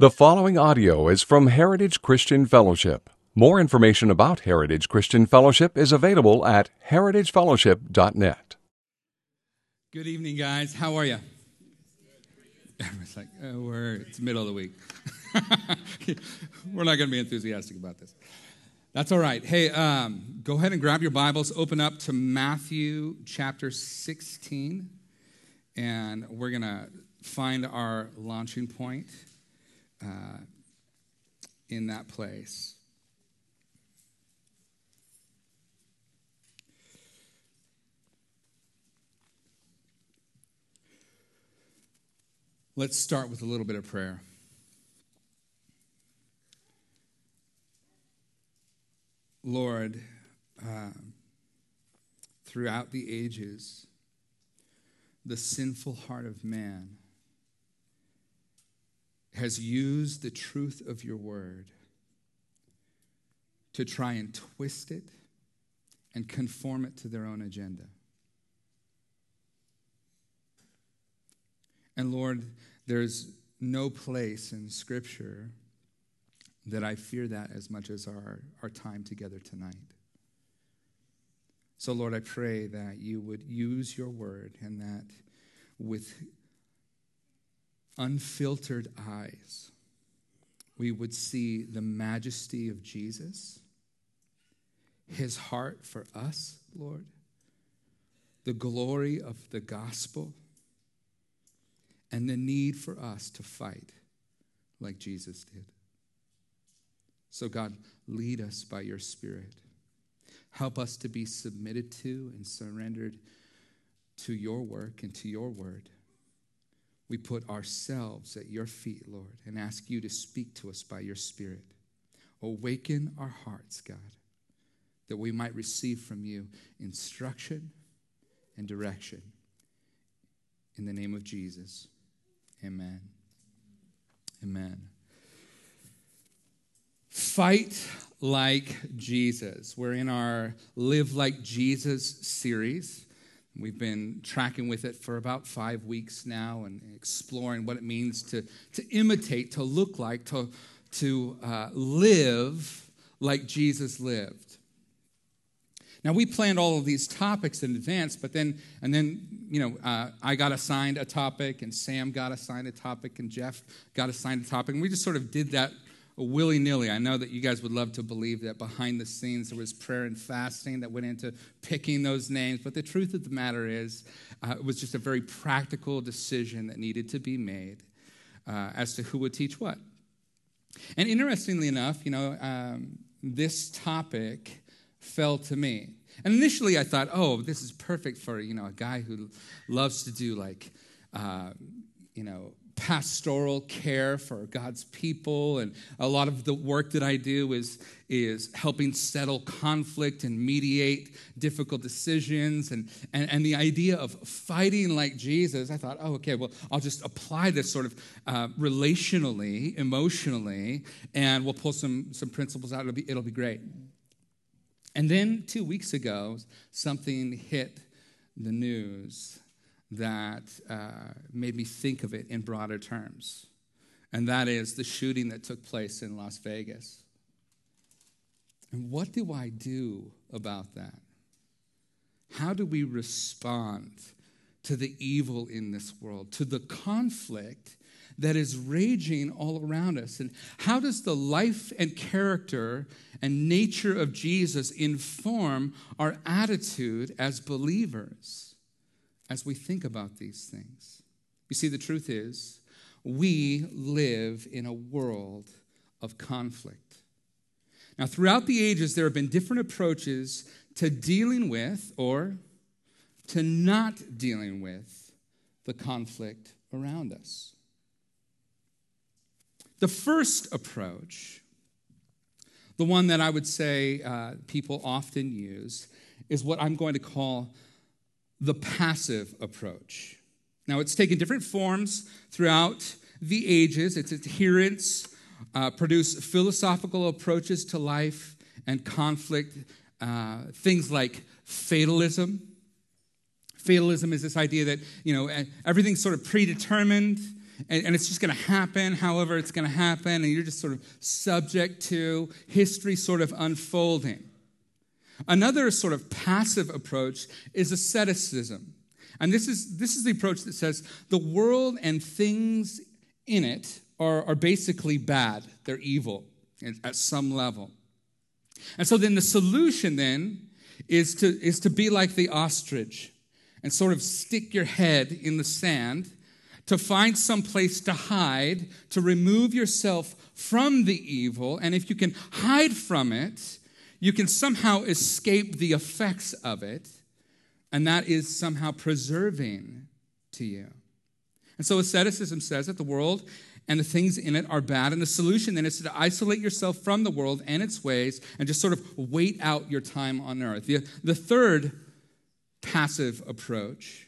The following audio is from Heritage Christian Fellowship. More information about Heritage Christian Fellowship is available at heritagefellowship.net. Good evening, guys. How are you? It's like, oh, we're, it's middle of the week. we're not going to be enthusiastic about this. That's all right. Hey, um, go ahead and grab your Bibles, open up to Matthew chapter 16, and we're going to find our launching point uh, in that place. Let's start with a little bit of prayer. Lord, uh, throughout the ages, the sinful heart of man has used the truth of your word to try and twist it and conform it to their own agenda. And Lord, there's no place in Scripture that I fear that as much as our, our time together tonight. So, Lord, I pray that you would use your word and that with unfiltered eyes, we would see the majesty of Jesus, his heart for us, Lord, the glory of the gospel, and the need for us to fight like Jesus did. So, God, lead us by your Spirit. Help us to be submitted to and surrendered to your work and to your word. We put ourselves at your feet, Lord, and ask you to speak to us by your Spirit. Awaken our hearts, God, that we might receive from you instruction and direction. In the name of Jesus, amen. Amen. Fight like Jesus. We're in our Live Like Jesus series. We've been tracking with it for about five weeks now and exploring what it means to, to imitate, to look like, to, to uh, live like Jesus lived. Now we planned all of these topics in advance, but then and then you know uh, I got assigned a topic, and Sam got assigned a topic, and Jeff got assigned a topic, and we just sort of did that willy nilly. I know that you guys would love to believe that behind the scenes there was prayer and fasting that went into picking those names, but the truth of the matter is, uh, it was just a very practical decision that needed to be made uh, as to who would teach what. And interestingly enough, you know, um, this topic fell to me. And initially I thought, oh, this is perfect for, you know, a guy who loves to do like, uh, you know, pastoral care for God's people. And a lot of the work that I do is, is helping settle conflict and mediate difficult decisions. And, and, and the idea of fighting like Jesus, I thought, oh, okay, well, I'll just apply this sort of uh, relationally, emotionally, and we'll pull some, some principles out. It'll be, it'll be great. And then two weeks ago, something hit the news that uh, made me think of it in broader terms, and that is the shooting that took place in Las Vegas. And what do I do about that? How do we respond to the evil in this world, to the conflict that is raging all around us? And how does the life and character and nature of Jesus inform our attitude as believers? As we think about these things. You see, the truth is, we live in a world of conflict. Now, throughout the ages, there have been different approaches to dealing with or to not dealing with the conflict around us. The first approach, the one that I would say uh, people often use, is what I'm going to call the passive approach. Now, it's taken different forms throughout the ages. Its adherents uh, produce philosophical approaches to life and conflict, uh, things like fatalism. Fatalism is this idea that, you know, everything's sort of predetermined and, and it's just going to happen however it's going to happen, and you're just sort of subject to history sort of unfolding. Another sort of passive approach is asceticism. And this is, this is the approach that says the world and things in it are, are basically bad, they're evil at some level. And so then the solution then is to, is to be like the ostrich and sort of stick your head in the sand to find some place to hide, to remove yourself from the evil. And if you can hide from it, you can somehow escape the effects of it. And that is somehow preserving to you. And so asceticism says that the world and the things in it are bad. And the solution then is to isolate yourself from the world and its ways and just sort of wait out your time on earth. The, the third passive approach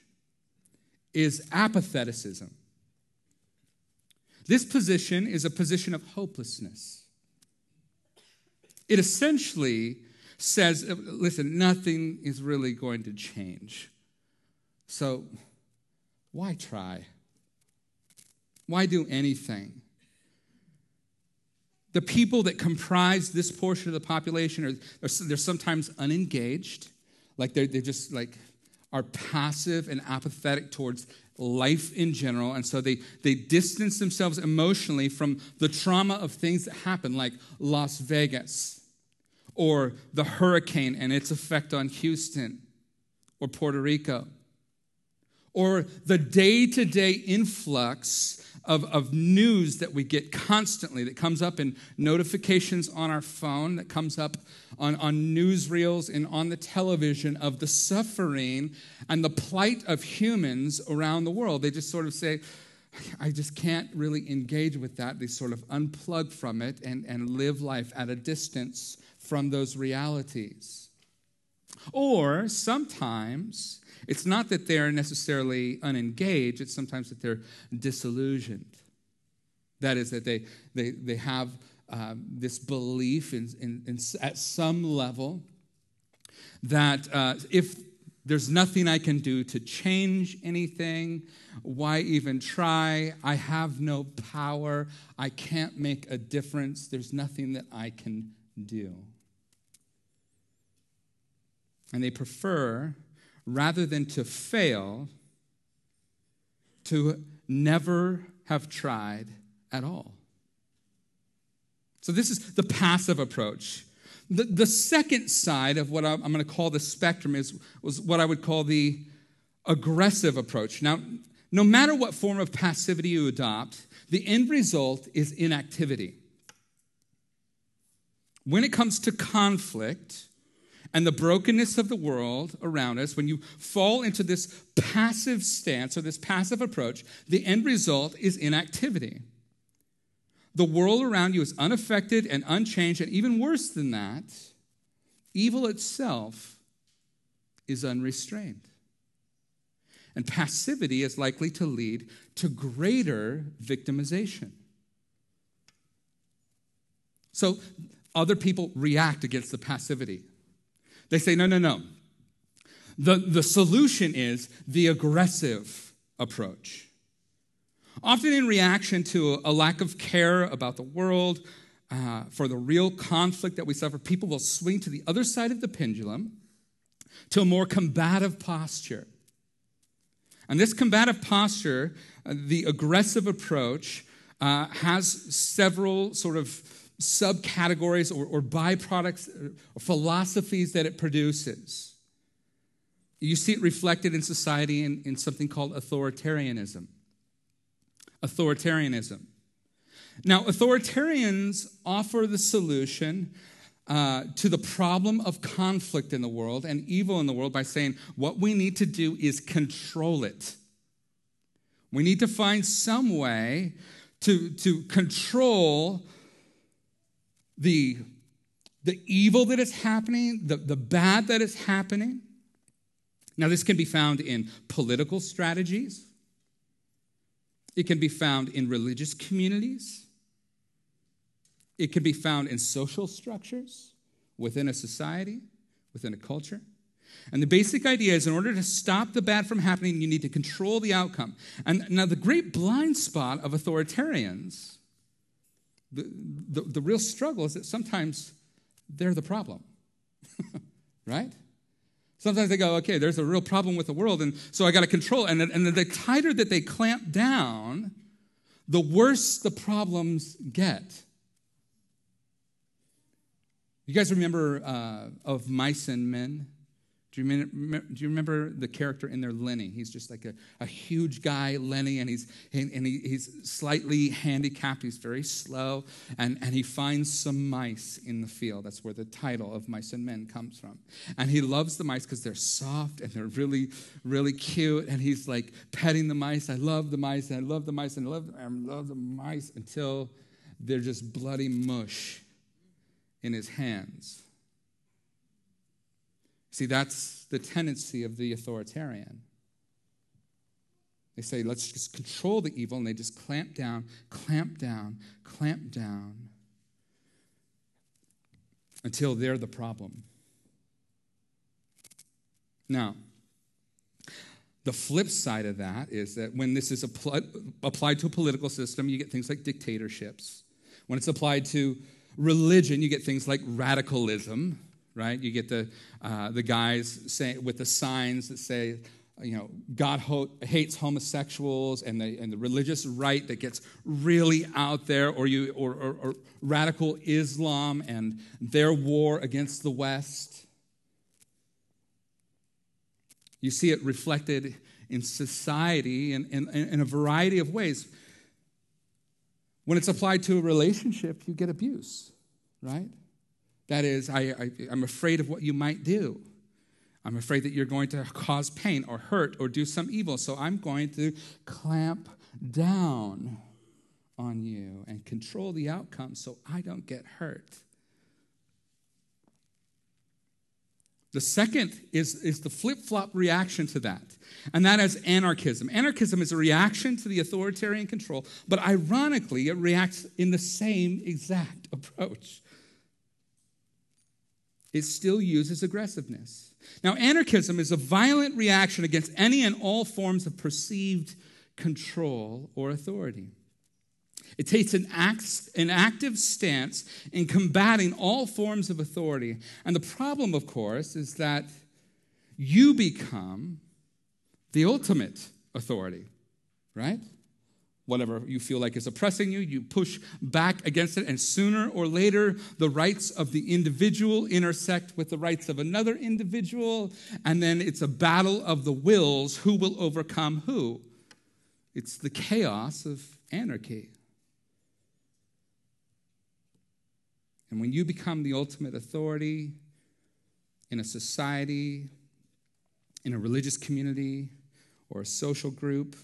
is apatheticism. This position is a position of hopelessness. It essentially says, uh, listen, nothing is really going to change. So why try? Why do anything? The people that comprise this portion of the population are they're sometimes unengaged, like they're, they're just like are passive and apathetic towards life in general. And so they, they distance themselves emotionally from the trauma of things that happen, like Las Vegas or the hurricane and its effect on Houston or Puerto Rico or the day to day influx of, of news that we get constantly that comes up in notifications on our phone, that comes up on, on newsreels and on the television of the suffering and the plight of humans around the world. They just sort of say, I just can't really engage with that. They sort of unplug from it and, and live life at a distance from those realities. Or sometimes it's not that they're necessarily unengaged, it's sometimes that they're disillusioned. That is, that they, they, they have um, this belief in, in, in, at some level that uh, if there's nothing I can do to change anything, why even try? I have no power. I can't make a difference. There's nothing that I can do. And they prefer rather than to fail, to never have tried at all. So, this is the passive approach. The, the second side of what I'm, going to call the spectrum is was what I would call the aggressive approach. Now, no matter what form of passivity you adopt, the end result is inactivity. When it comes to conflict, and the brokenness of the world around us, when you fall into this passive stance or this passive approach, the end result is inactivity. The world around you is unaffected and unchanged, and even worse than that, evil itself is unrestrained. And passivity is likely to lead to greater victimization. So, other people react against the passivity. They say, no, no, no. The, the solution is the aggressive approach. Often in reaction to a lack of care about the world, uh, for the real conflict that we suffer, people will swing to the other side of the pendulum to a more combative posture. And this combative posture, uh, the aggressive approach, uh, has several sort of subcategories or, or byproducts or philosophies that it produces. You see it reflected in society in, in something called authoritarianism. Authoritarianism. Now, authoritarians offer the solution uh, to the problem of conflict in the world and evil in the world by saying what we need to do is control it. We need to find some way to, to control the, the evil that is happening, the, the bad that is happening. Now, this can be found in political strategies, it can be found in religious communities, it can be found in social structures within a society, within a culture. And the basic idea is in order to stop the bad from happening, you need to control the outcome. And now, the great blind spot of authoritarians, the, the, real struggle is that sometimes they're the problem, right? Sometimes they go, okay, there's a real problem with the world, and so I got to control. And, and the tighter that they clamp down, the worse the problems get. You guys remember uh, of mice and men? Do you, remember, do you remember the character in there, Lenny? He's just like a, a huge guy, Lenny, and he's, and he, he's slightly handicapped. He's very slow, and, and he finds some mice in the field. That's where the title of Mice and Men comes from. And he loves the mice because they're soft and they're really, really cute. And he's like petting the mice. I love the mice, and I love the mice, and I love, I love the mice until they're just bloody mush in his hands. See, that's the tendency of the authoritarian. They say, let's just control the evil, and they just clamp down, clamp down, clamp down until they're the problem. Now, the flip side of that is that when this is applied, applied to a political system, you get things like dictatorships. When it's applied to religion, you get things like radicalism right? You get the, uh, the guys say, with the signs that say, you know, God ho- hates homosexuals and the, and the religious right that gets really out there, or, you, or, or, or radical Islam and their war against the West. You see it reflected in society in, in, in a variety of ways. When it's applied to a relationship, you get abuse, right? That is, I, I, I'm afraid of what you might do. I'm afraid that you're going to cause pain or hurt or do some evil. So I'm going to clamp down on you and control the outcome so I don't get hurt. The second is, is the flip flop reaction to that, and that is anarchism. Anarchism is a reaction to the authoritarian control, but ironically, it reacts in the same exact approach it still uses aggressiveness. Now, anarchism is a violent reaction against any and all forms of perceived control or authority. It takes an, act, an active stance in combating all forms of authority. And the problem, of course, is that you become the ultimate authority, right? Whatever you feel like is oppressing you, you push back against it, and sooner or later, the rights of the individual intersect with the rights of another individual, and then it's a battle of the wills who will overcome who. It's the chaos of anarchy. And when you become the ultimate authority in a society, in a religious community, or a social group,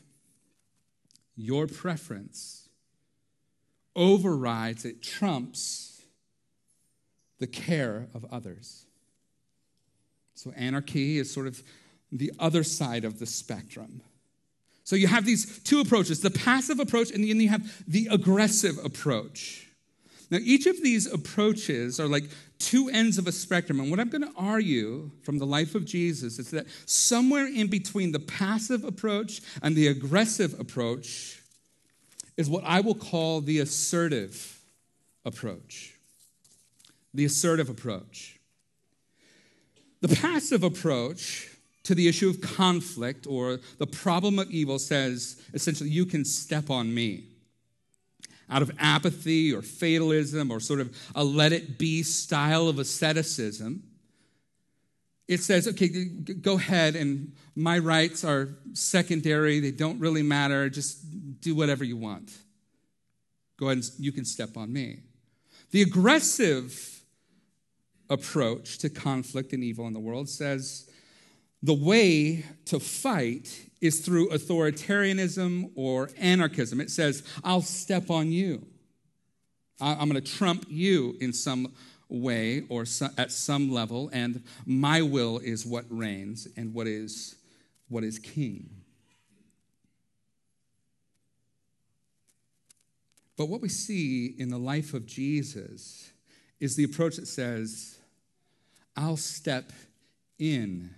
your preference overrides, it trumps the care of others. So, anarchy is sort of the other side of the spectrum. So, you have these two approaches the passive approach, and then you have the aggressive approach. Now, each of these approaches are like two ends of a spectrum. And what I'm going to argue from the life of Jesus is that somewhere in between the passive approach and the aggressive approach is what I will call the assertive approach. The assertive approach. The passive approach to the issue of conflict or the problem of evil says essentially, you can step on me out of apathy or fatalism or sort of a let it be style of asceticism, it says, okay, go ahead, and my rights are secondary. They don't really matter. Just do whatever you want. Go ahead and you can step on me. The aggressive approach to conflict and evil in the world says the way to fight is through authoritarianism or anarchism. It says, I'll step on you. I'm going to trump you in some way or at some level, and my will is what reigns and what is, what is king. But what we see in the life of Jesus is the approach that says, I'll step in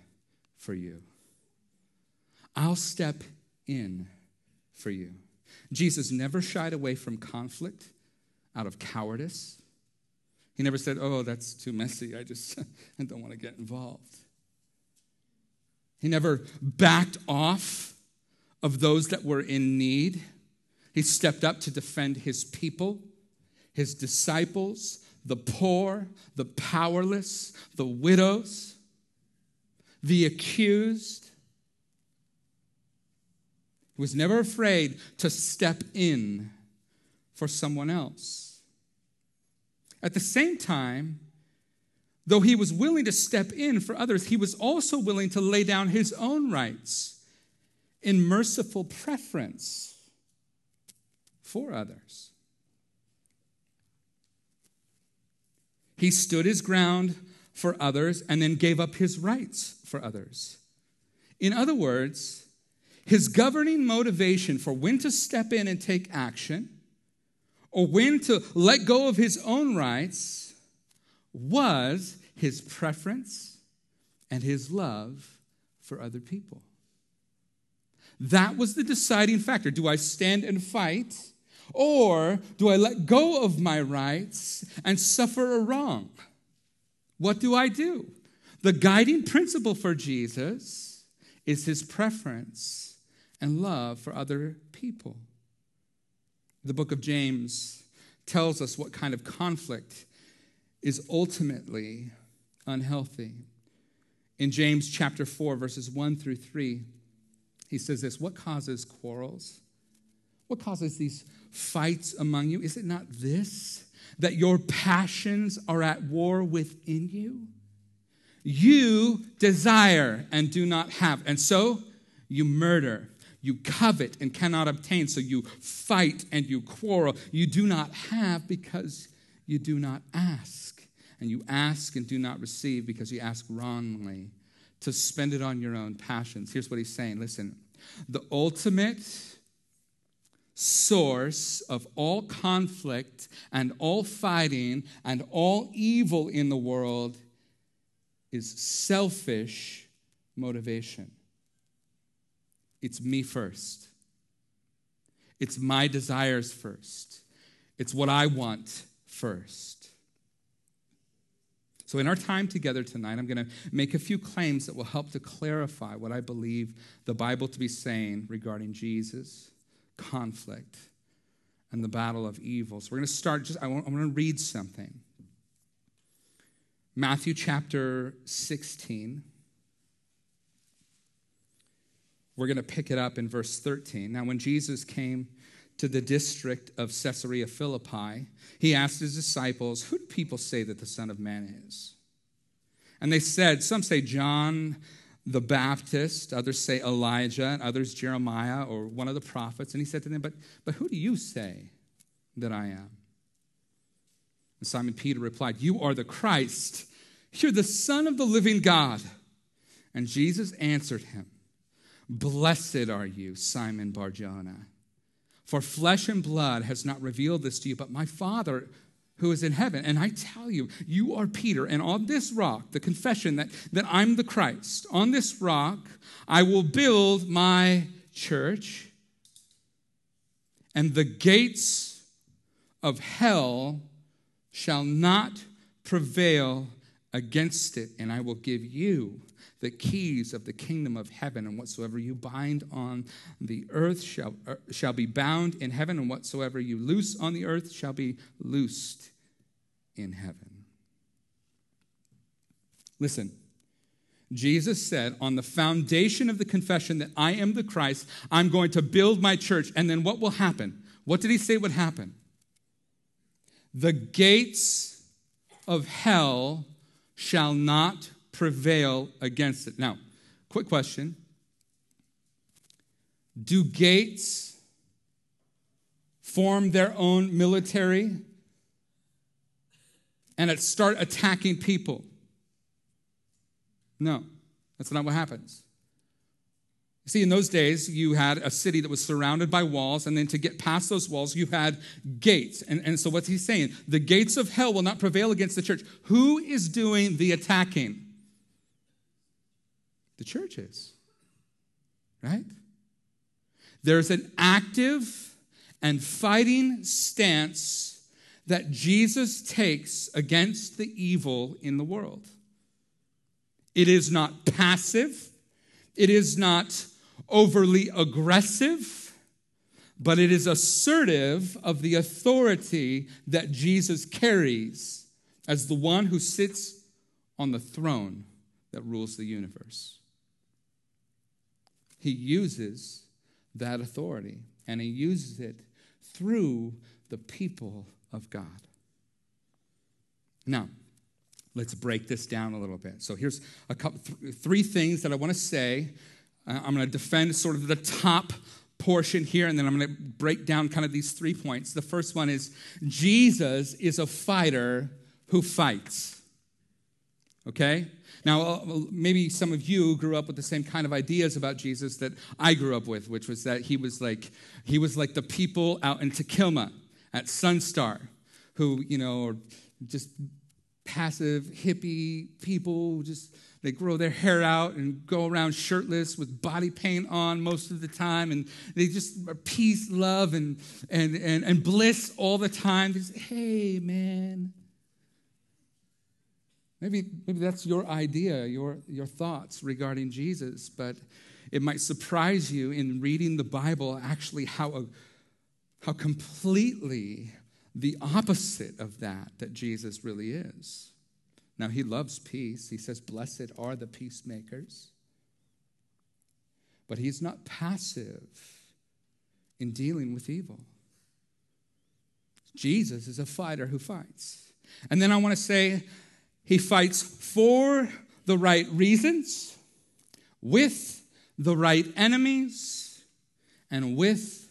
for you. I'll step in for you. Jesus never shied away from conflict out of cowardice. He never said, Oh, that's too messy. I just I don't want to get involved. He never backed off of those that were in need. He stepped up to defend his people, his disciples, the poor, the powerless, the widows, the accused. He was never afraid to step in for someone else. At the same time, though he was willing to step in for others, he was also willing to lay down his own rights in merciful preference for others. He stood his ground for others and then gave up his rights for others. In other words, his governing motivation for when to step in and take action or when to let go of his own rights was his preference and his love for other people. That was the deciding factor. Do I stand and fight? Or do I let go of my rights and suffer a wrong? What do I do? The guiding principle for Jesus is his preference and love for other people. The book of James tells us what kind of conflict is ultimately unhealthy. In James chapter 4, verses 1 through 3, he says this What causes quarrels? What causes these fights among you? Is it not this, that your passions are at war within you? You desire and do not have, and so you murder. You covet and cannot obtain, so you fight and you quarrel. You do not have because you do not ask. And you ask and do not receive because you ask wrongly to spend it on your own passions. Here's what he's saying listen, the ultimate source of all conflict and all fighting and all evil in the world is selfish motivation. It's me first. It's my desires first. It's what I want first. So, in our time together tonight, I'm going to make a few claims that will help to clarify what I believe the Bible to be saying regarding Jesus, conflict, and the battle of evil. So, we're going to start just, I want, I'm going to read something. Matthew chapter 16. We're going to pick it up in verse 13. Now, when Jesus came to the district of Caesarea Philippi, he asked his disciples, Who do people say that the Son of Man is? And they said, Some say John the Baptist, others say Elijah, and others Jeremiah or one of the prophets. And he said to them, But, but who do you say that I am? And Simon Peter replied, You are the Christ. You're the Son of the living God. And Jesus answered him, Blessed are you, Simon Barjona. For flesh and blood has not revealed this to you, but my Father who is in heaven. And I tell you, you are Peter, and on this rock, the confession that, that I'm the Christ, on this rock, I will build my church, and the gates of hell shall not prevail against it, and I will give you the keys of the kingdom of heaven, and whatsoever you bind on the earth shall, uh, shall be bound in heaven, and whatsoever you loose on the earth shall be loosed in heaven. Listen, Jesus said, on the foundation of the confession that I am the Christ, I'm going to build my church. And then what will happen? What did he say would happen? The gates of hell shall not prevail against it. Now, quick question Do gates form their own military and it start attacking people? No, that's not what happens. See, in those days, you had a city that was surrounded by walls, and then to get past those walls, you had gates. And, and so, what's he saying? The gates of hell will not prevail against the church. Who is doing the attacking? The church is. Right? There's an active and fighting stance that Jesus takes against the evil in the world. It is not passive, it is not overly aggressive, but it is assertive of the authority that Jesus carries as the one who sits on the throne that rules the universe. He uses that authority and he uses it through the people of God. Now, let's break this down a little bit. So here's a couple, th- three things that I want to say. Uh, I'm going to defend sort of the top portion here, and then I'm going to break down kind of these three points. The first one is Jesus is a fighter who fights. Okay? Now, uh, maybe some of you grew up with the same kind of ideas about Jesus that I grew up with, which was that he was like he was like the people out in Takilma at Sunstar, who you know are just passive hippie people, just they grow their hair out and go around shirtless with body paint on most of the time, and they just are peace, love, and and and, and bliss all the time. Just, hey, man, Maybe, maybe that's your idea, your, your thoughts regarding Jesus, but it might surprise you in reading the Bible actually how, how completely the opposite of that that Jesus really is. Now, he loves peace. He says, Blessed are the peacemakers. But he's not passive in dealing with evil. Jesus is a fighter who fights. And then I want to say, he fights for the right reasons, with the right enemies, and with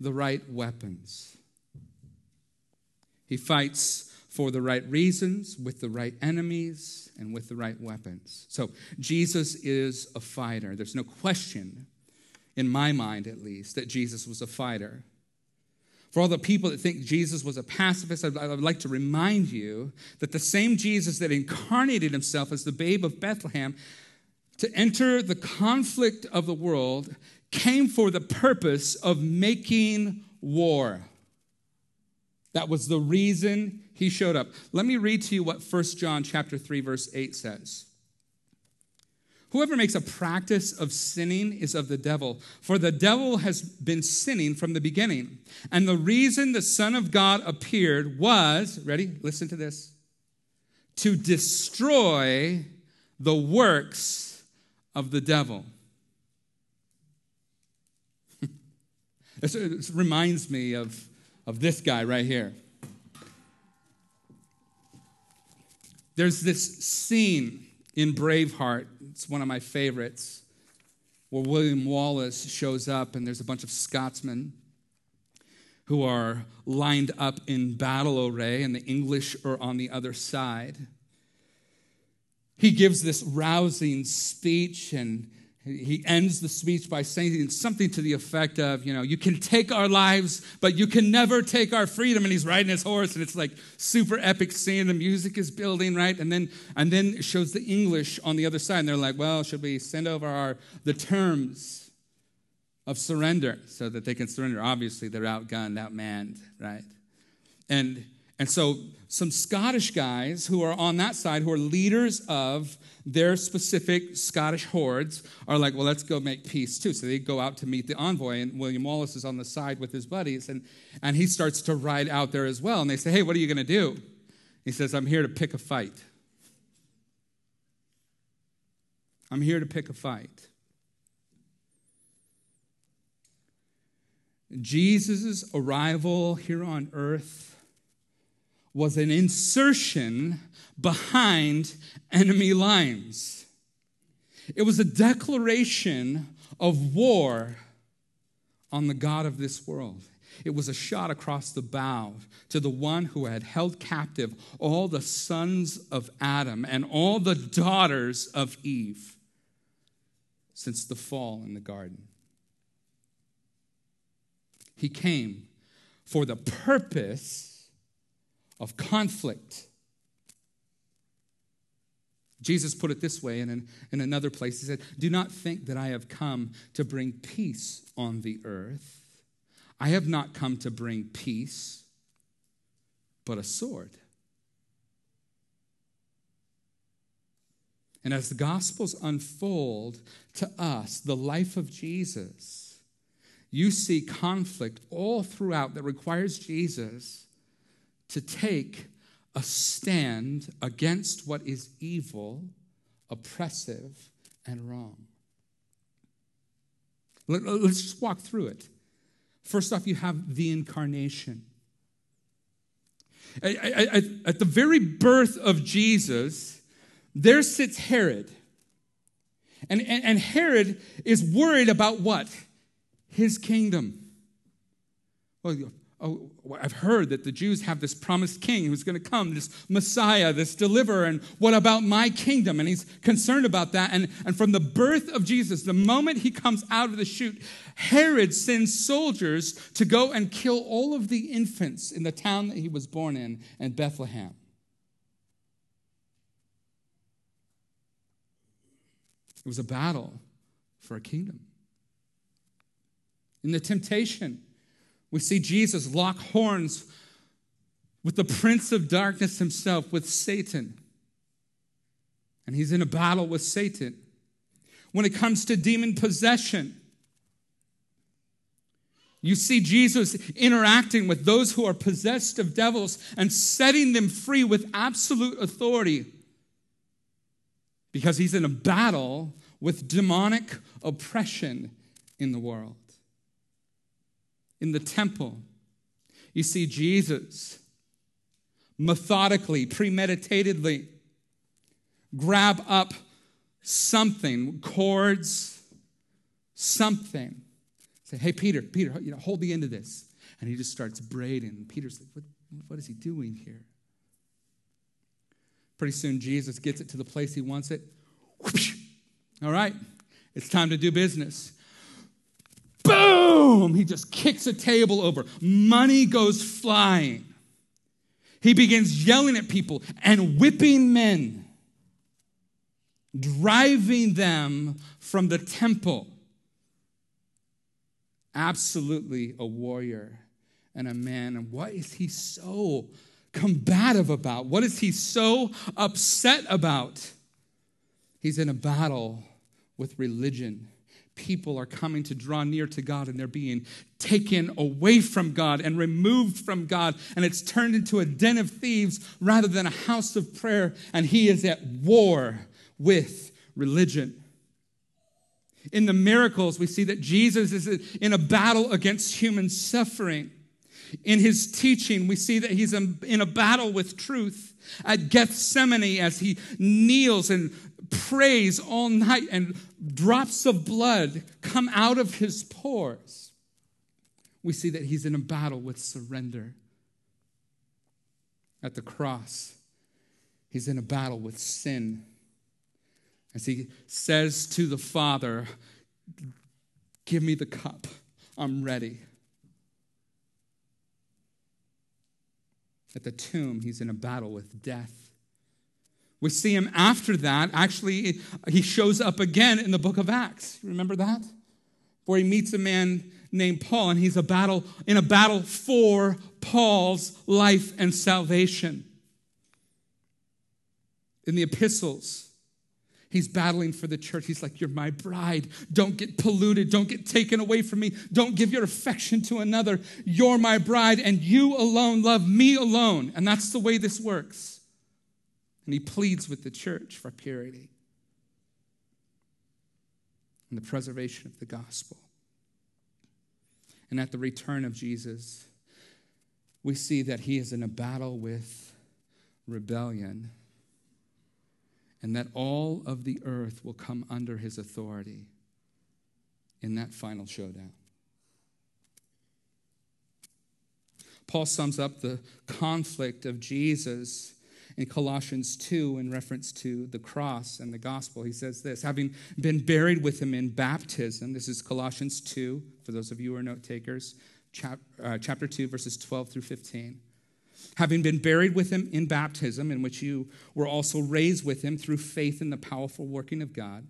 the right weapons. He fights for the right reasons, with the right enemies, and with the right weapons. So Jesus is a fighter. There's no question, in my mind at least, that Jesus was a fighter. For all the people that think Jesus was a pacifist, I would like to remind you that the same Jesus that incarnated himself as the babe of Bethlehem to enter the conflict of the world came for the purpose of making war. That was the reason he showed up. Let me read to you what 1 John chapter 3 verse 8 says. Whoever makes a practice of sinning is of the devil, for the devil has been sinning from the beginning. And the reason the Son of God appeared was, ready? Listen to this to destroy the works of the devil. This, uh, this reminds me of, of this guy right here. There's this scene in Braveheart. It's one of my favorites, where William Wallace shows up and there's a bunch of Scotsmen who are lined up in battle array, and the English are on the other side. He gives this rousing speech and he ends the speech by saying something to the effect of, you know, you can take our lives, but you can never take our freedom. And he's riding his horse, and it's like super epic scene. The music is building, right? And then and then it shows the English on the other side, and they're like, well, should we send over our the terms of surrender so that they can surrender? Obviously, they're outgunned, outmanned, right? And and so some Scottish guys who are on that side, who are leaders of their specific Scottish hordes, are like, well, let's go make peace too. So they go out to meet the envoy, and William Wallace is on the side with his buddies, and, and he starts to ride out there as well. And they say, hey, what are you going to do? He says, I'm here to pick a fight. I'm here to pick a fight. Jesus' arrival here on earth was an insertion behind enemy lines. It was a declaration of war on the God of this world. It was a shot across the bow to the one who had held captive all the sons of Adam and all the daughters of Eve since the fall in the garden. He came for the purpose of conflict. Jesus put it this way in, an, in another place. He said, Do not think that I have come to bring peace on the earth. I have not come to bring peace, but a sword. And as the Gospels unfold to us the life of Jesus, you see conflict all throughout that requires Jesus to take a stand against what is evil, oppressive, and wrong. Let's just walk through it. First off, you have the incarnation. At the very birth of Jesus, there sits Herod. And, and, Herod is worried about what? His kingdom. Well, oh, I've heard that the Jews have this promised king who's going to come, this Messiah, this deliverer, and what about my kingdom? And he's concerned about that. And, and from the birth of Jesus, the moment he comes out of the chute, Herod sends soldiers to go and kill all of the infants in the town that he was born in, in Bethlehem. It was a battle for a kingdom. In the temptation, we see Jesus lock horns with the prince of darkness himself, with Satan. And he's in a battle with Satan. When it comes to demon possession, you see Jesus interacting with those who are possessed of devils and setting them free with absolute authority because he's in a battle with demonic oppression in the world in the temple, you see Jesus methodically, premeditatedly grab up something, cords, something. Say, hey, Peter, Peter, you know, hold the end of this. And he just starts braiding. Peter's like, what, what is he doing here? Pretty soon, Jesus gets it to the place he wants it. All right, it's time to do business boom, he just kicks a table over. Money goes flying. He begins yelling at people and whipping men, driving them from the temple. Absolutely a warrior and a man. And what is he so combative about? What is he so upset about? He's in a battle with religion people are coming to draw near to God and they're being taken away from God and removed from God. And it's turned into a den of thieves rather than a house of prayer. And he is at war with religion. In the miracles, we see that Jesus is in a battle against human suffering. In his teaching, we see that he's in a battle with truth. At Gethsemane, as he kneels and prays all night and drops of blood come out of his pores, we see that he's in a battle with surrender. At the cross, he's in a battle with sin. As he says to the Father, Give me the cup, I'm ready. At the tomb, he's in a battle with death. We see him after that. Actually, he shows up again in the book of Acts. Remember that? Where he meets a man named Paul, and he's a battle in a battle for Paul's life and salvation. In the epistles, he's battling for the church. He's like, You're my bride. Don't get polluted. Don't get taken away from me. Don't give your affection to another. You're my bride, and you alone love me alone. And that's the way this works. And he pleads with the church for purity and the preservation of the gospel. And at the return of Jesus, we see that he is in a battle with rebellion and that all of the earth will come under his authority in that final showdown. Paul sums up the conflict of Jesus in Colossians 2 in reference to the cross and the gospel. He says this having been buried with him in baptism, this is Colossians 2, for those of you who are note takers, chap, uh, chapter 2, verses 12 through 15. having been buried with him in baptism, in which you were also raised with him through faith in the powerful working of God,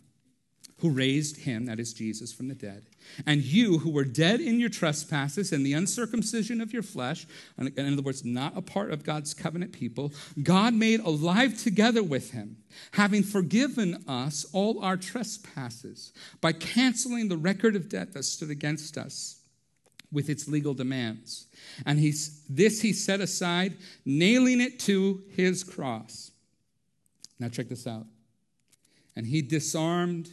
who raised him, that is Jesus, from the dead. And you, who were dead in your trespasses and the uncircumcision of your flesh, in other words, not a part of God's covenant people, God made alive together with him, having forgiven us all our trespasses by canceling the record of debt that stood against us with its legal demands. And he's, this he set aside, nailing it to his cross. Now, check this out. And he disarmed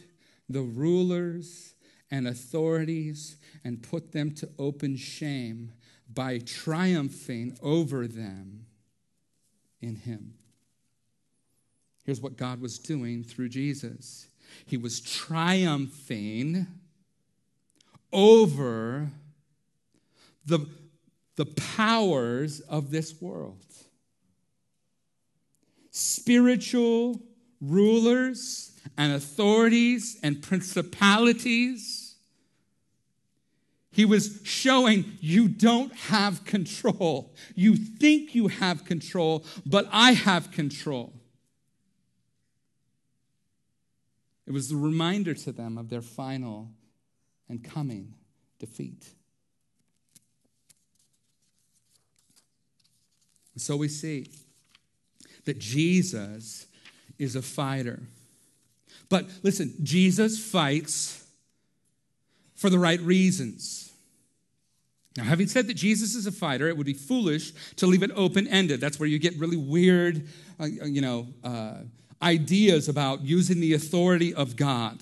the rulers and authorities and put them to open shame by triumphing over them in him. Here's what God was doing through Jesus He was triumphing over the, the powers of this world. Spiritual rulers and authorities and principalities. He was showing you don't have control. You think you have control, but I have control. It was a reminder to them of their final and coming defeat. So we see that Jesus is a fighter. But listen, Jesus fights for the right reasons. Now, having said that Jesus is a fighter, it would be foolish to leave it open ended. That's where you get really weird, uh, you know, uh, ideas about using the authority of God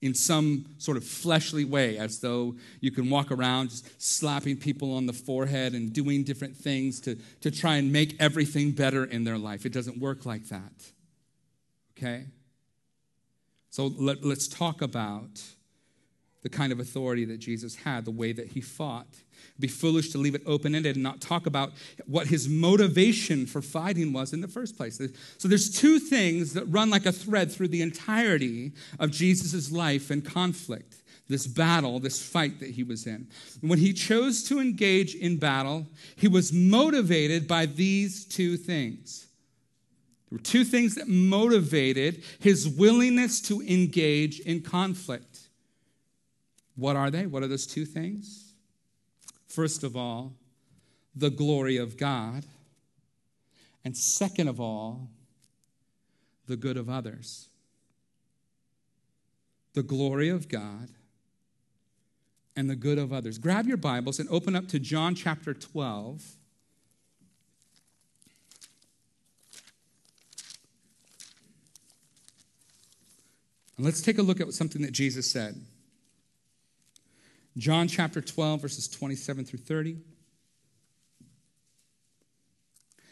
in some sort of fleshly way, as though you can walk around just slapping people on the forehead and doing different things to, to try and make everything better in their life. It doesn't work like that. Okay? So let, let's talk about the kind of authority that Jesus had, the way that he fought. It'd be foolish to leave it open ended and not talk about what his motivation for fighting was in the first place. So there's two things that run like a thread through the entirety of Jesus' life and conflict. This battle, this fight that he was in. When he chose to engage in battle, he was motivated by these two things. There were two things that motivated his willingness to engage in conflict. What are they? What are those two things? First of all, the glory of God. And second of all, the good of others. The glory of God and the good of others. Grab your Bibles and open up to John chapter 12. And let's take a look at something that Jesus said. John chapter 12, verses 27 through 30.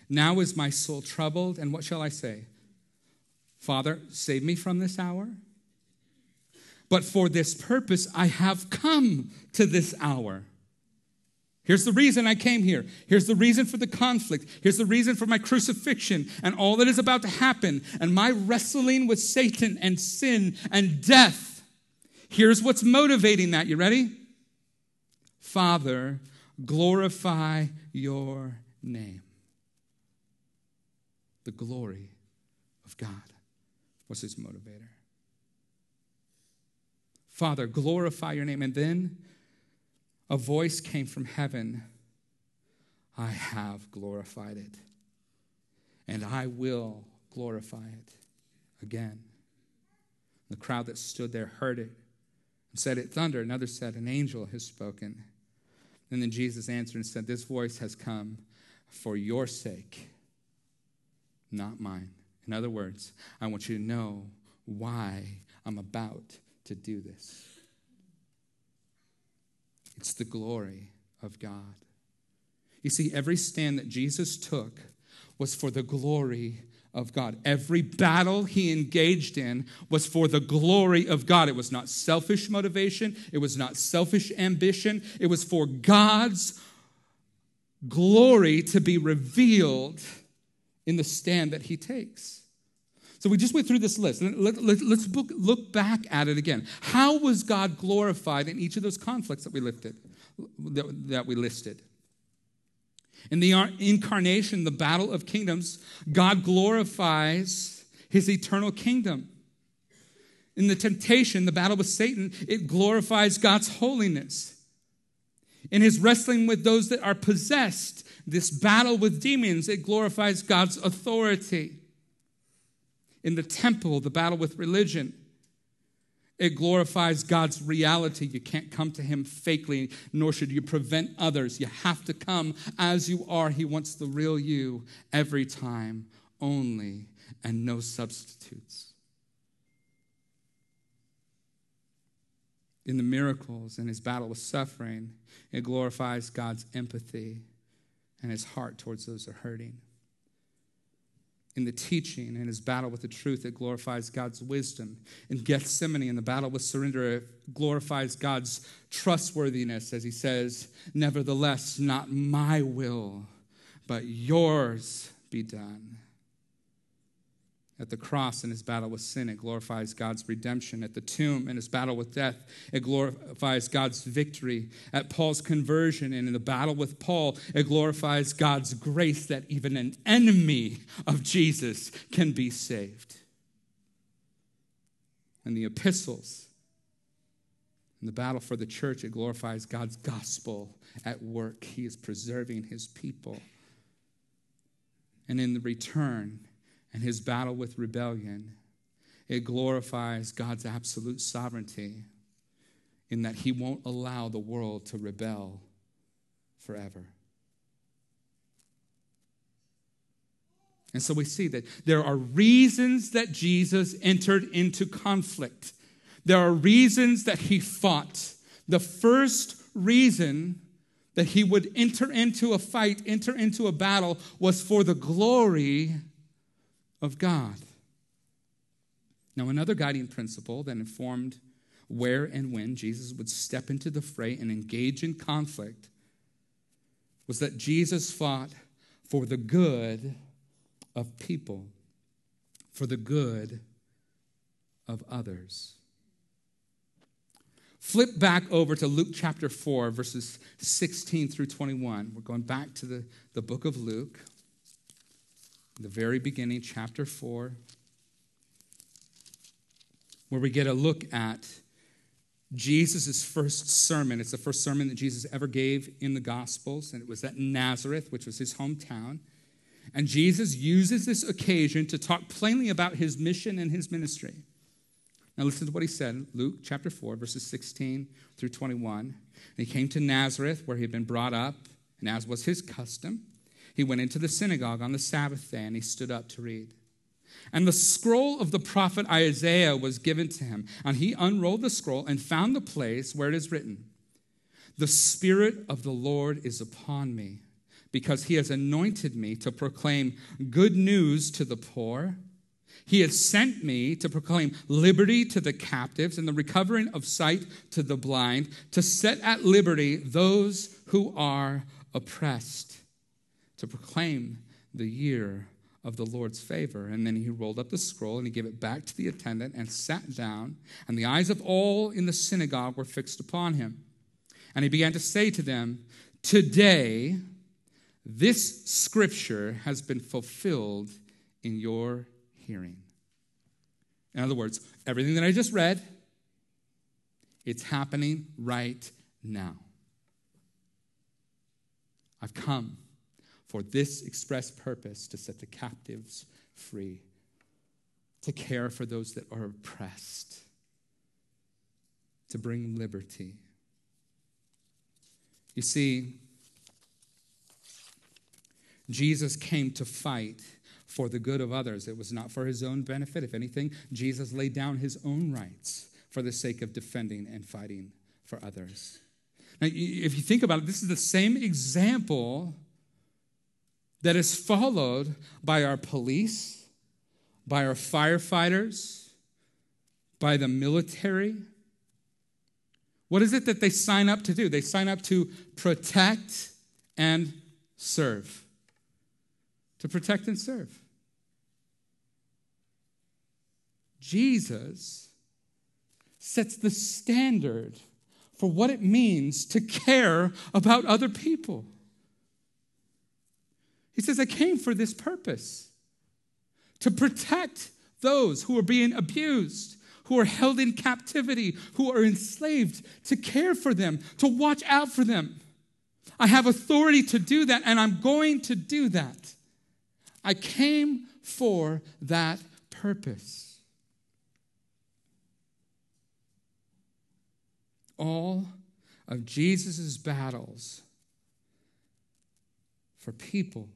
Now is my soul troubled, and what shall I say? Father, save me from this hour. But for this purpose I have come to this hour. Here's the reason I came here. Here's the reason for the conflict. Here's the reason for my crucifixion and all that is about to happen and my wrestling with Satan and sin and death. Here's what's motivating that. You ready? Father, glorify your name. The glory of God was his motivator. Father, glorify your name. And then a voice came from heaven I have glorified it, and I will glorify it again. The crowd that stood there heard it and said, It thundered. Another said, An angel has spoken. And then Jesus answered and said, This voice has come for your sake, not mine. In other words, I want you to know why I'm about to do this. It's the glory of God. You see, every stand that Jesus took was for the glory of God. Every battle he engaged in was for the glory of God. It was not selfish motivation, it was not selfish ambition, it was for God's glory to be revealed in the stand that he takes. So we just went through this list. Let, us look, look back at it again. How was God glorified in each of those conflicts that we lifted, that, that we listed? In the incarnation, the battle of kingdoms, God glorifies his eternal kingdom. In the temptation, the battle with Satan, it glorifies God's holiness. In his wrestling with those that are possessed, this battle with demons, it glorifies God's authority. In the temple, the battle with religion, it glorifies God's reality. You can't come to Him fakely, nor should you prevent others. You have to come as you are. He wants the real you every time, only, and no substitutes. In the miracles and His battle with suffering, it glorifies God's empathy and His heart towards those who are hurting in the teaching and his battle with the truth, it glorifies God's wisdom. In Gethsemane, in the battle with surrender, it glorifies God's trustworthiness as he says, Nevertheless, not my will, but yours be done. At the cross in his battle with sin, it glorifies God's redemption. At the tomb in his battle with death, it glorifies God's victory. At Paul's conversion and in the battle with Paul, it glorifies God's grace that even an enemy of Jesus can be saved. In the epistles, in the battle for the church, it glorifies God's gospel at work. He is preserving his people. And in the return, and his battle with rebellion, it glorifies God's absolute sovereignty in that he won't allow the world to rebel forever. And so we see that there are reasons that Jesus entered into conflict. There are reasons that he fought. The first reason that he would enter into a fight, enter into a battle, was for the glory of God. Now, another guiding principle that informed where and when Jesus would step into the fray and engage in conflict was that Jesus fought for the good of people, for the good of others. Flip back over to Luke chapter 4, verses 16 through 21. We're going back to the, the book of Luke the very beginning, chapter 4, where we get a look at Jesus' first sermon. It's the first sermon that Jesus ever gave in the Gospels, and it was at Nazareth, which was his hometown. And Jesus uses this occasion to talk plainly about his mission and his ministry. Now, listen to what he said Luke chapter 4, verses 16 through 21. And he came to Nazareth, where he had been brought up, and as was his custom, he went into the synagogue on the Sabbath day and he stood up to read. And the scroll of the prophet Isaiah was given to him. And he unrolled the scroll and found the place where it is written The Spirit of the Lord is upon me, because he has anointed me to proclaim good news to the poor. He has sent me to proclaim liberty to the captives and the recovering of sight to the blind, to set at liberty those who are oppressed to proclaim the year of the Lord's favor. And then he rolled up the scroll and he gave it back to the attendant and sat down. And the eyes of all in the synagogue were fixed upon him. And he began to say to them, Today, this scripture has been fulfilled in your hearing. In other words, everything that I just read, it's happening right now. I've come for this express purpose to set the captives free, to care for those that are oppressed, to bring liberty. You see, Jesus came to fight for the good of others. It was not for his own benefit. If anything, Jesus laid down his own rights for the sake of defending and fighting for others. Now, if you think about it, this is the same example that is followed by our police, by our firefighters, by the military. What is it that they sign up to do? They sign up to protect and serve. To protect and serve. Jesus sets the standard for what it means to care about other people. He says, I came for this purpose to protect those who are being abused, who are held in captivity, who are enslaved, to care for them, to watch out for them. I have authority to do that, and I'm going to do that. I came for that purpose. All of Jesus' battles for people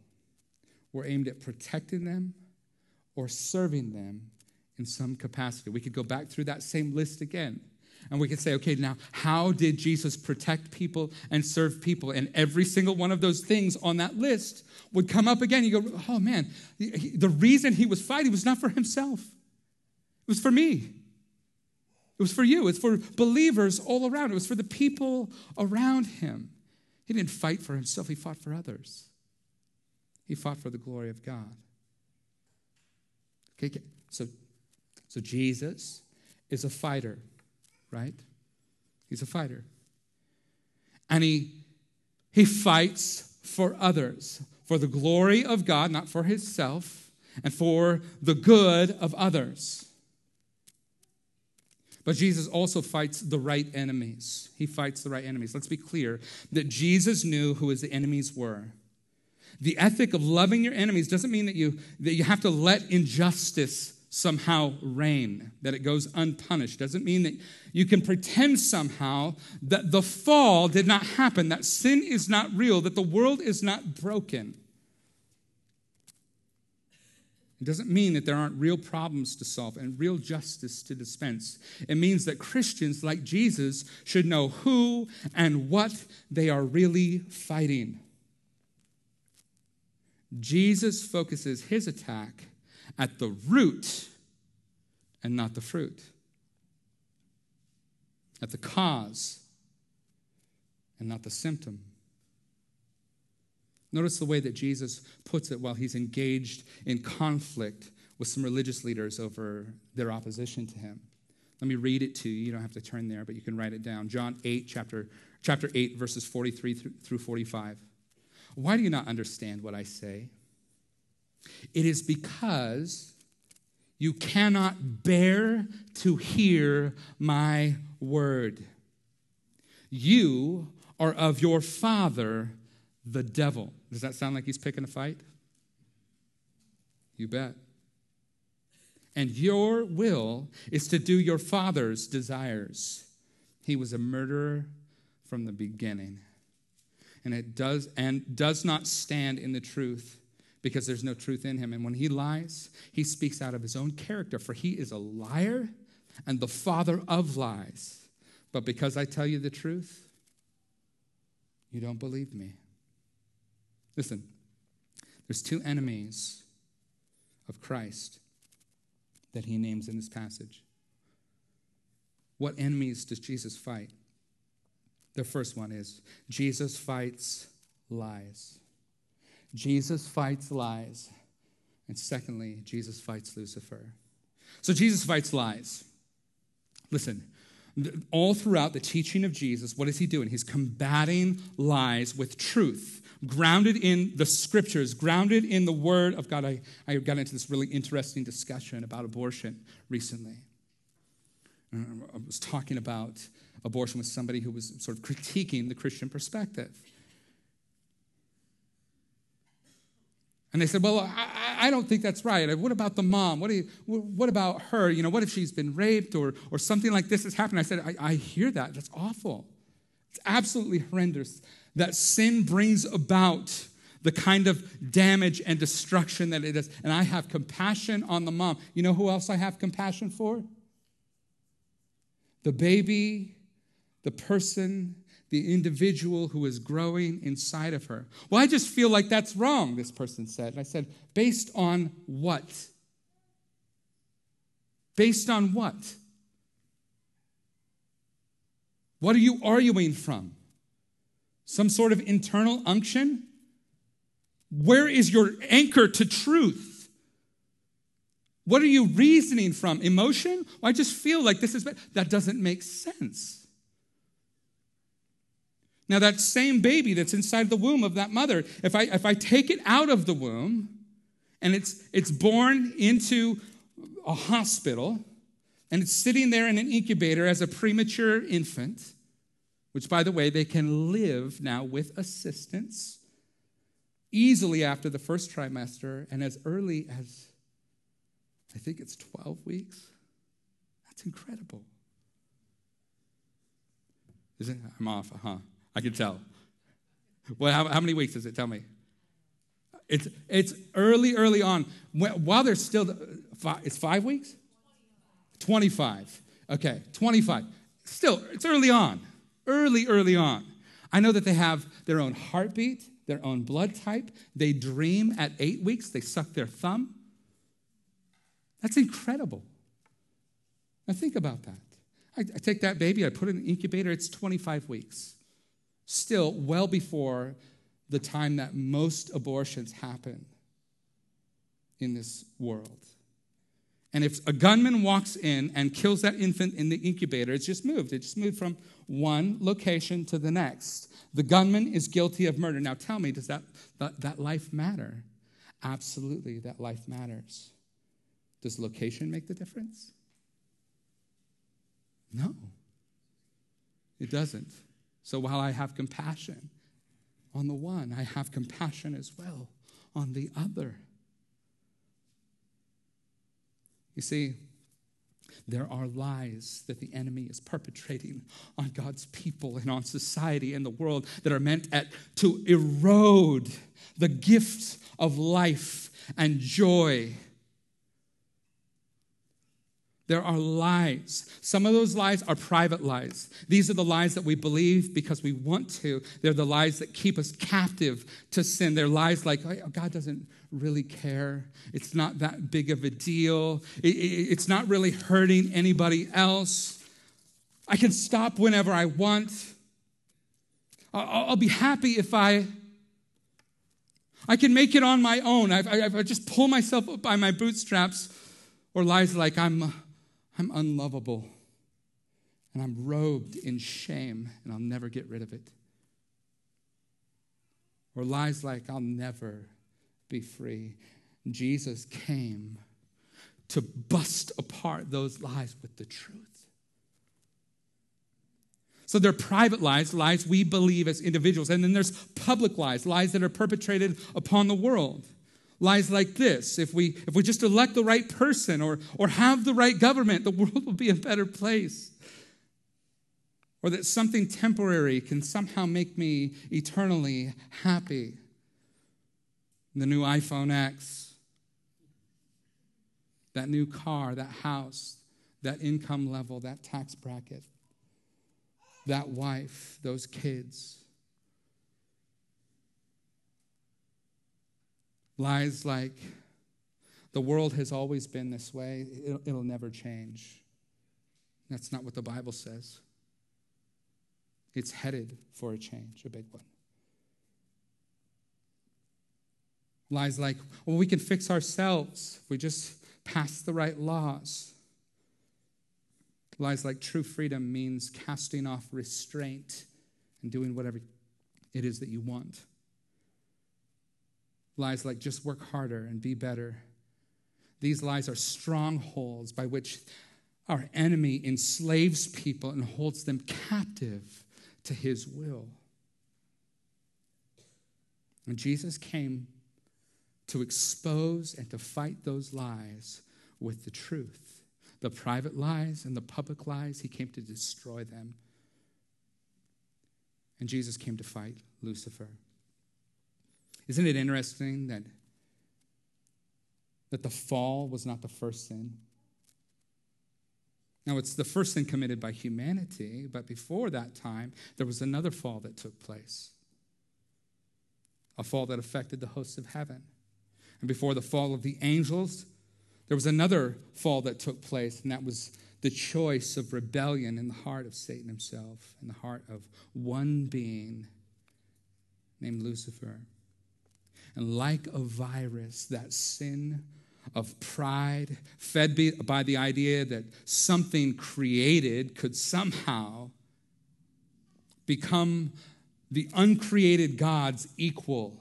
were aimed at protecting them or serving them in some capacity. We could go back through that same list again. And we could say, okay, now, how did Jesus protect people and serve people? And every single one of those things on that list would come up again. You go, oh man, the reason he was fighting was not for himself, it was for me. It was for you. It's for believers all around. It was for the people around him. He didn't fight for himself, he fought for others. He fought for the glory of God. Okay, so, so Jesus is a fighter, right? He's a fighter. And he, he fights for others, for the glory of God, not for himself, and for the good of others. But Jesus also fights the right enemies. He fights the right enemies. Let's be clear that Jesus knew who his enemies were. The ethic of loving your enemies doesn't mean that you, that you have to let injustice somehow reign, that it goes unpunished. Doesn't mean that you can pretend somehow that the fall did not happen, that sin is not real, that the world is not broken. It doesn't mean that there aren't real problems to solve and real justice to dispense. It means that Christians, like Jesus, should know who and what they are really fighting. Jesus focuses his attack at the root and not the fruit, at the cause and not the symptom. Notice the way that Jesus puts it while he's engaged in conflict with some religious leaders over their opposition to him. Let me read it to you. You don't have to turn there, but you can write it down. John 8, chapter, chapter 8, verses 43 through 45. Why do you not understand what I say? It is because you cannot bear to hear my word. You are of your father, the devil. Does that sound like he's picking a fight? You bet. And your will is to do your father's desires. He was a murderer from the beginning and it does and does not stand in the truth because there's no truth in him. And when he lies he speaks out of his own character for he is a liar and the father of lies. But because i tell you the truth you don't believe me. Listen there's two enemies of christ that he names in this passage. What enemies does jesus fight the first one is Jesus fights lies. Jesus fights lies. And secondly, Jesus fights Lucifer. So Jesus fights lies. Listen, all throughout the teaching of Jesus, what is he doing? He's combating lies with truth, grounded in the scriptures, grounded in the word of God. I, I got into this really interesting discussion about abortion recently. Uh, I was talking about abortion with somebody who was sort of critiquing the Christian perspective. And they said, Well, I, I, don't think that's right. What about the mom? What, you, what about her? You know, what if she's been raped or, or something like this has happened? I said, I, I hear that. That's awful. It's absolutely horrendous that sin brings about the kind of damage and destruction that it does. And I have compassion on the mom. You know who else I have compassion for? The baby the person, the individual who is growing inside of her. Well, I just feel like that's wrong, this person said. And I said, based on what? Based on what? What are you arguing from? Some sort of internal unction? Where is your anchor to truth? What are you reasoning from? Emotion? Well, I just feel like this is bad. That doesn't make sense. Now, that same baby that's inside the womb of that mother, if I, if I take it out of the womb and it's, it's born into a hospital and it's sitting there in an incubator as a premature infant, which, by the way, they can live now with assistance easily after the first trimester and as early as, I think it's 12 weeks. That's incredible. Is it? I'm off, huh? I can tell. Well, how, how many weeks is it? Tell me. It's, it's early, early on. While they're still, it's five weeks? 25. Okay, 25. Still, it's early on. Early, early on. I know that they have their own heartbeat, their own blood type. They dream at eight weeks, they suck their thumb. That's incredible. Now, think about that. I, I take that baby, I put it in an incubator, it's 25 weeks. Still, well before the time that most abortions happen in this world. And if a gunman walks in and kills that infant in the incubator, it's just moved. It just moved from one location to the next. The gunman is guilty of murder. Now tell me, does that, that, that life matter? Absolutely, that life matters. Does location make the difference? No, it doesn't. So while I have compassion on the one, I have compassion as well on the other. You see, there are lies that the enemy is perpetrating on God's people and on society and the world that are meant at, to erode the gift of life and joy there are lies. Some of those lies are private lies. These are the lies that we believe because we want to. They're the lies that keep us captive to sin. They're lies like, oh, God doesn't really care. It's not that big of a deal. It's not really hurting anybody else. I can stop whenever I want. I'll be happy if I. I can make it on my own. I, I just pull myself up by my bootstraps. Or lies like I'm I'm unlovable and I'm robed in shame and I'll never get rid of it. Or lies like I'll never be free. Jesus came to bust apart those lies with the truth. So there are private lies, lies we believe as individuals, and then there's public lies, lies that are perpetrated upon the world lies like this. If we if we just elect the right person or or have the right government the world will be a better place. Or that something temporary can somehow make me eternally happy. The new iphone x. That new car that house that income level that tax bracket that wife those kids Lies like, the world has always been this way, it'll, it'll never change. That's not what the Bible says. It's headed for a change, a big one. Lies like, well, we can fix ourselves if we just pass the right laws. Lies like true freedom means casting off restraint and doing whatever it is that you want lies like just work harder and be better. These lies are strongholds by which our enemy enslaves people and holds them captive to his will. And Jesus came to expose and to fight those lies with the truth. The private lies and the public lies, he came to destroy them. And Jesus came to fight Lucifer. Isn't it interesting that, that the fall was not the first sin? Now, it's the first sin committed by humanity, but before that time, there was another fall that took place a fall that affected the hosts of heaven. And before the fall of the angels, there was another fall that took place, and that was the choice of rebellion in the heart of Satan himself, in the heart of one being named Lucifer. And like a virus, that sin of pride, fed by the idea that something created could somehow become the uncreated God's equal.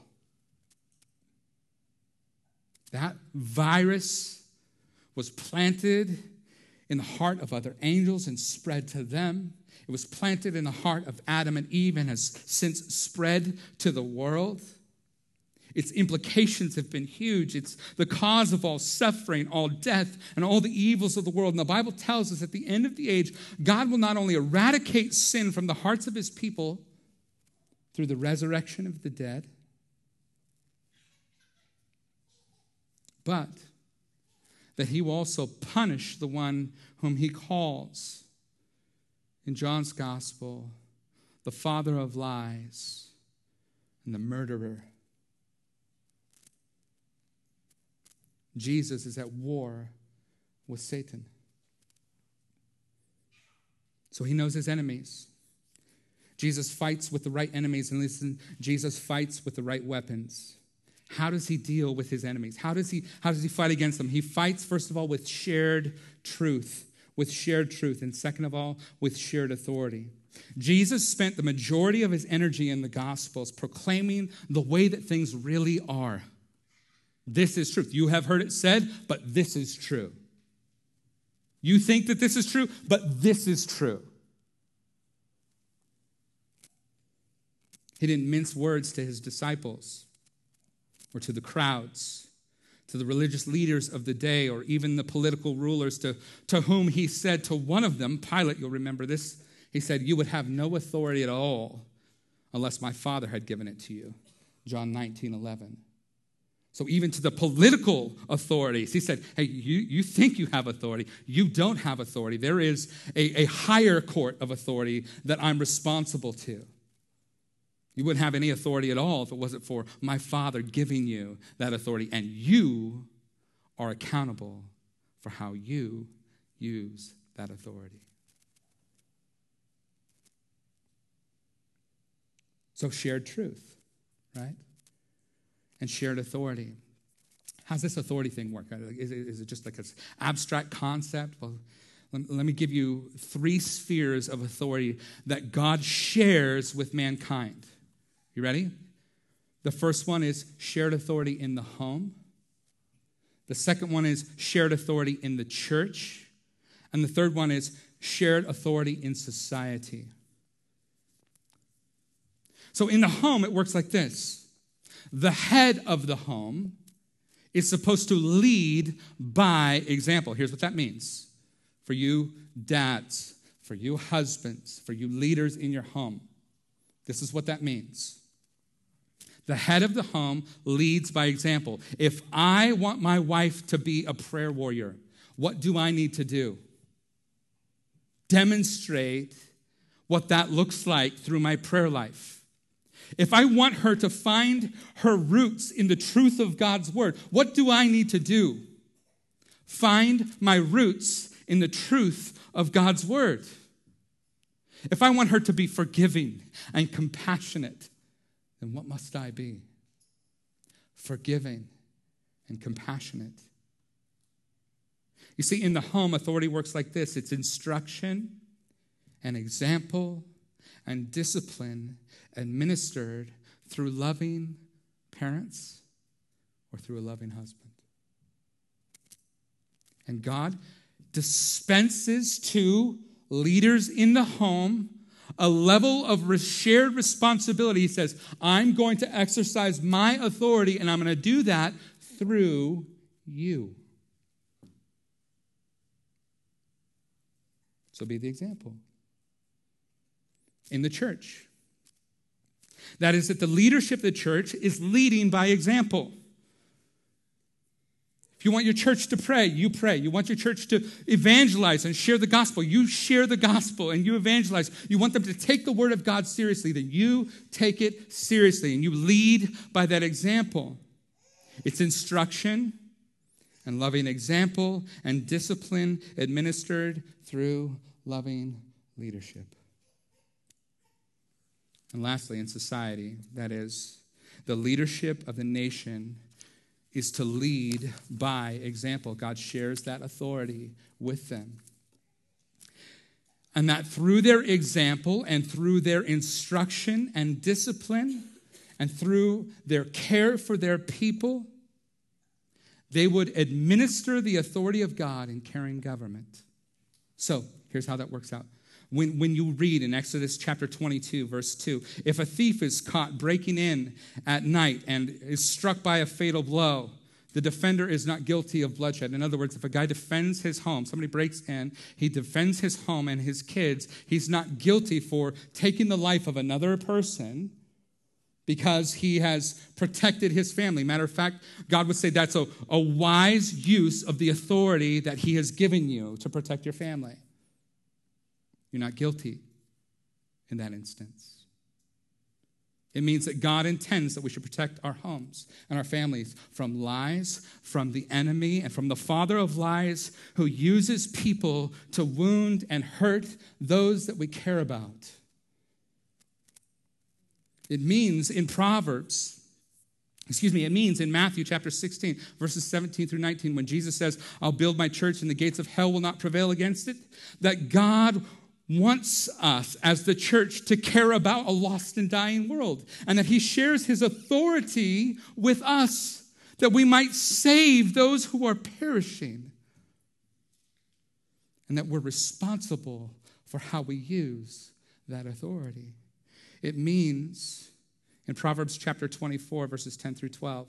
That virus was planted in the heart of other angels and spread to them. It was planted in the heart of Adam and Eve and has since spread to the world. Its implications have been huge. It's the cause of all suffering, all death, and all the evils of the world. And the Bible tells us at the end of the age, God will not only eradicate sin from the hearts of his people through the resurrection of the dead, but that he will also punish the one whom he calls in John's gospel the father of lies and the murderer. Jesus is at war with Satan. So he knows his enemies. Jesus fights with the right enemies, and listen, Jesus fights with the right weapons. How does he deal with his enemies? How does he, how does he fight against them? He fights, first of all, with shared truth, with shared truth, and second of all, with shared authority. Jesus spent the majority of his energy in the Gospels proclaiming the way that things really are. This is truth. You have heard it said, but this is true. You think that this is true, but this is true. He didn't mince words to his disciples or to the crowds, to the religious leaders of the day, or even the political rulers to, to whom he said to one of them, Pilate, you'll remember this, he said, You would have no authority at all unless my Father had given it to you. John 19, 11. So, even to the political authorities, he said, Hey, you, you think you have authority. You don't have authority. There is a, a higher court of authority that I'm responsible to. You wouldn't have any authority at all if it wasn't for my Father giving you that authority, and you are accountable for how you use that authority. So, shared truth, right? And shared authority. How's this authority thing work? Uh, is it, is it just like an abstract concept? Well, let me give you three spheres of authority that God shares with mankind. You ready? The first one is shared authority in the home. The second one is shared authority in the church. And the third one is shared authority in society. So in the home, it works like this the head of the home is supposed to lead by example. Here's what that means for you dads, for you husbands, for you leaders in your home. This is what that means. The head of the home leads by example. If I want my wife to be a prayer warrior, what do I need to do? Demonstrate what that looks like through my prayer life. If I want her to find her roots in the truth of God's word, what do I need to do? Find my roots in the truth of God's word. If I want her to be forgiving and compassionate, then what must I be? Forgiving and compassionate. You see, in the home, authority works like this it's instruction and example and discipline administered through loving parents or through a loving husband. And God dispenses to leaders in the home a level of shared responsibility. He says, I'm going to exercise my authority, and I'm going to do that through you. So be the example. In the church, that is, that the leadership of the church is leading by example. If you want your church to pray, you pray. You want your church to evangelize and share the gospel, you share the gospel and you evangelize. You want them to take the word of God seriously, then you take it seriously and you lead by that example. It's instruction and loving example and discipline administered through loving leadership. And lastly, in society, that is, the leadership of the nation is to lead by example. God shares that authority with them. And that through their example and through their instruction and discipline and through their care for their people, they would administer the authority of God in carrying government. So here's how that works out. When, when you read in Exodus chapter 22, verse 2, if a thief is caught breaking in at night and is struck by a fatal blow, the defender is not guilty of bloodshed. In other words, if a guy defends his home, somebody breaks in, he defends his home and his kids, he's not guilty for taking the life of another person because he has protected his family. Matter of fact, God would say that's a, a wise use of the authority that he has given you to protect your family. You're not guilty in that instance. It means that God intends that we should protect our homes and our families from lies, from the enemy, and from the father of lies who uses people to wound and hurt those that we care about. It means in Proverbs, excuse me, it means in Matthew chapter 16, verses 17 through 19, when Jesus says, I'll build my church and the gates of hell will not prevail against it, that God wants us as the church to care about a lost and dying world, and that He shares His authority with us that we might save those who are perishing, and that we're responsible for how we use that authority. It means in Proverbs chapter 24, verses 10 through 12,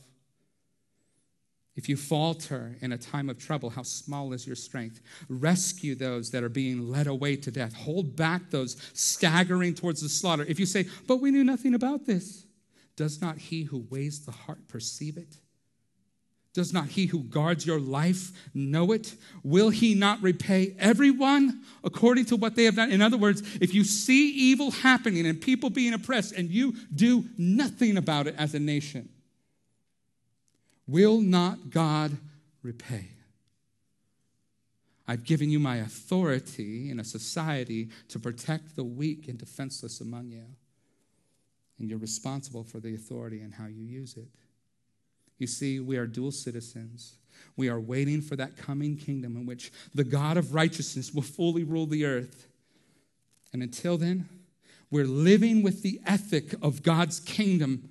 if you falter in a time of trouble, how small is your strength? Rescue those that are being led away to death. Hold back those staggering towards the slaughter. If you say, But we knew nothing about this, does not he who weighs the heart perceive it? Does not he who guards your life know it? Will he not repay everyone according to what they have done? In other words, if you see evil happening and people being oppressed and you do nothing about it as a nation, will not God repay? I've given you my authority in a society to protect the weak and defenseless among you. And you're responsible for the authority and how you use it. You see, we are dual citizens. We are waiting for that coming kingdom in which the God of righteousness will fully rule the earth. And until then, we're living with the ethic of God's kingdom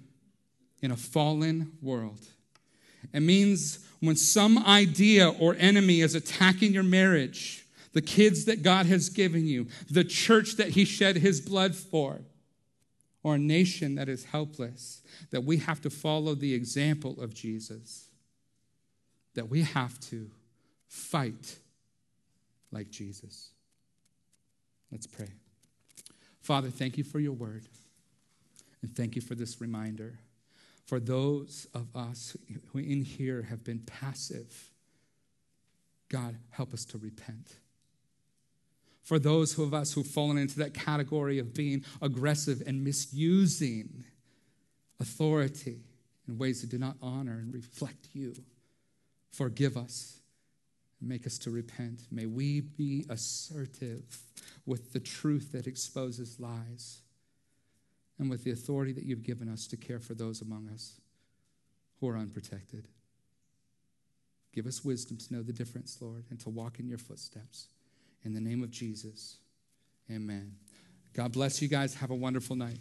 in a fallen world. It means when some idea or enemy is attacking your marriage, the kids that God has given you, the church that He shed His blood for, or a nation that is helpless, that we have to follow the example of Jesus, that we have to fight like Jesus. Let's pray. Father, thank you for your word, and thank you for this reminder. For those of us who in here have been passive, God, help us to repent for those of us who've fallen into that category of being aggressive and misusing authority in ways that do not honor and reflect you. Forgive us make us to repent. May we be assertive with the truth that exposes lies and with the authority that you've given us to care for those among us who are unprotected. Give us wisdom to know the difference, Lord, and to walk in your footsteps. In the name of Jesus, amen. God bless you guys. Have a wonderful night.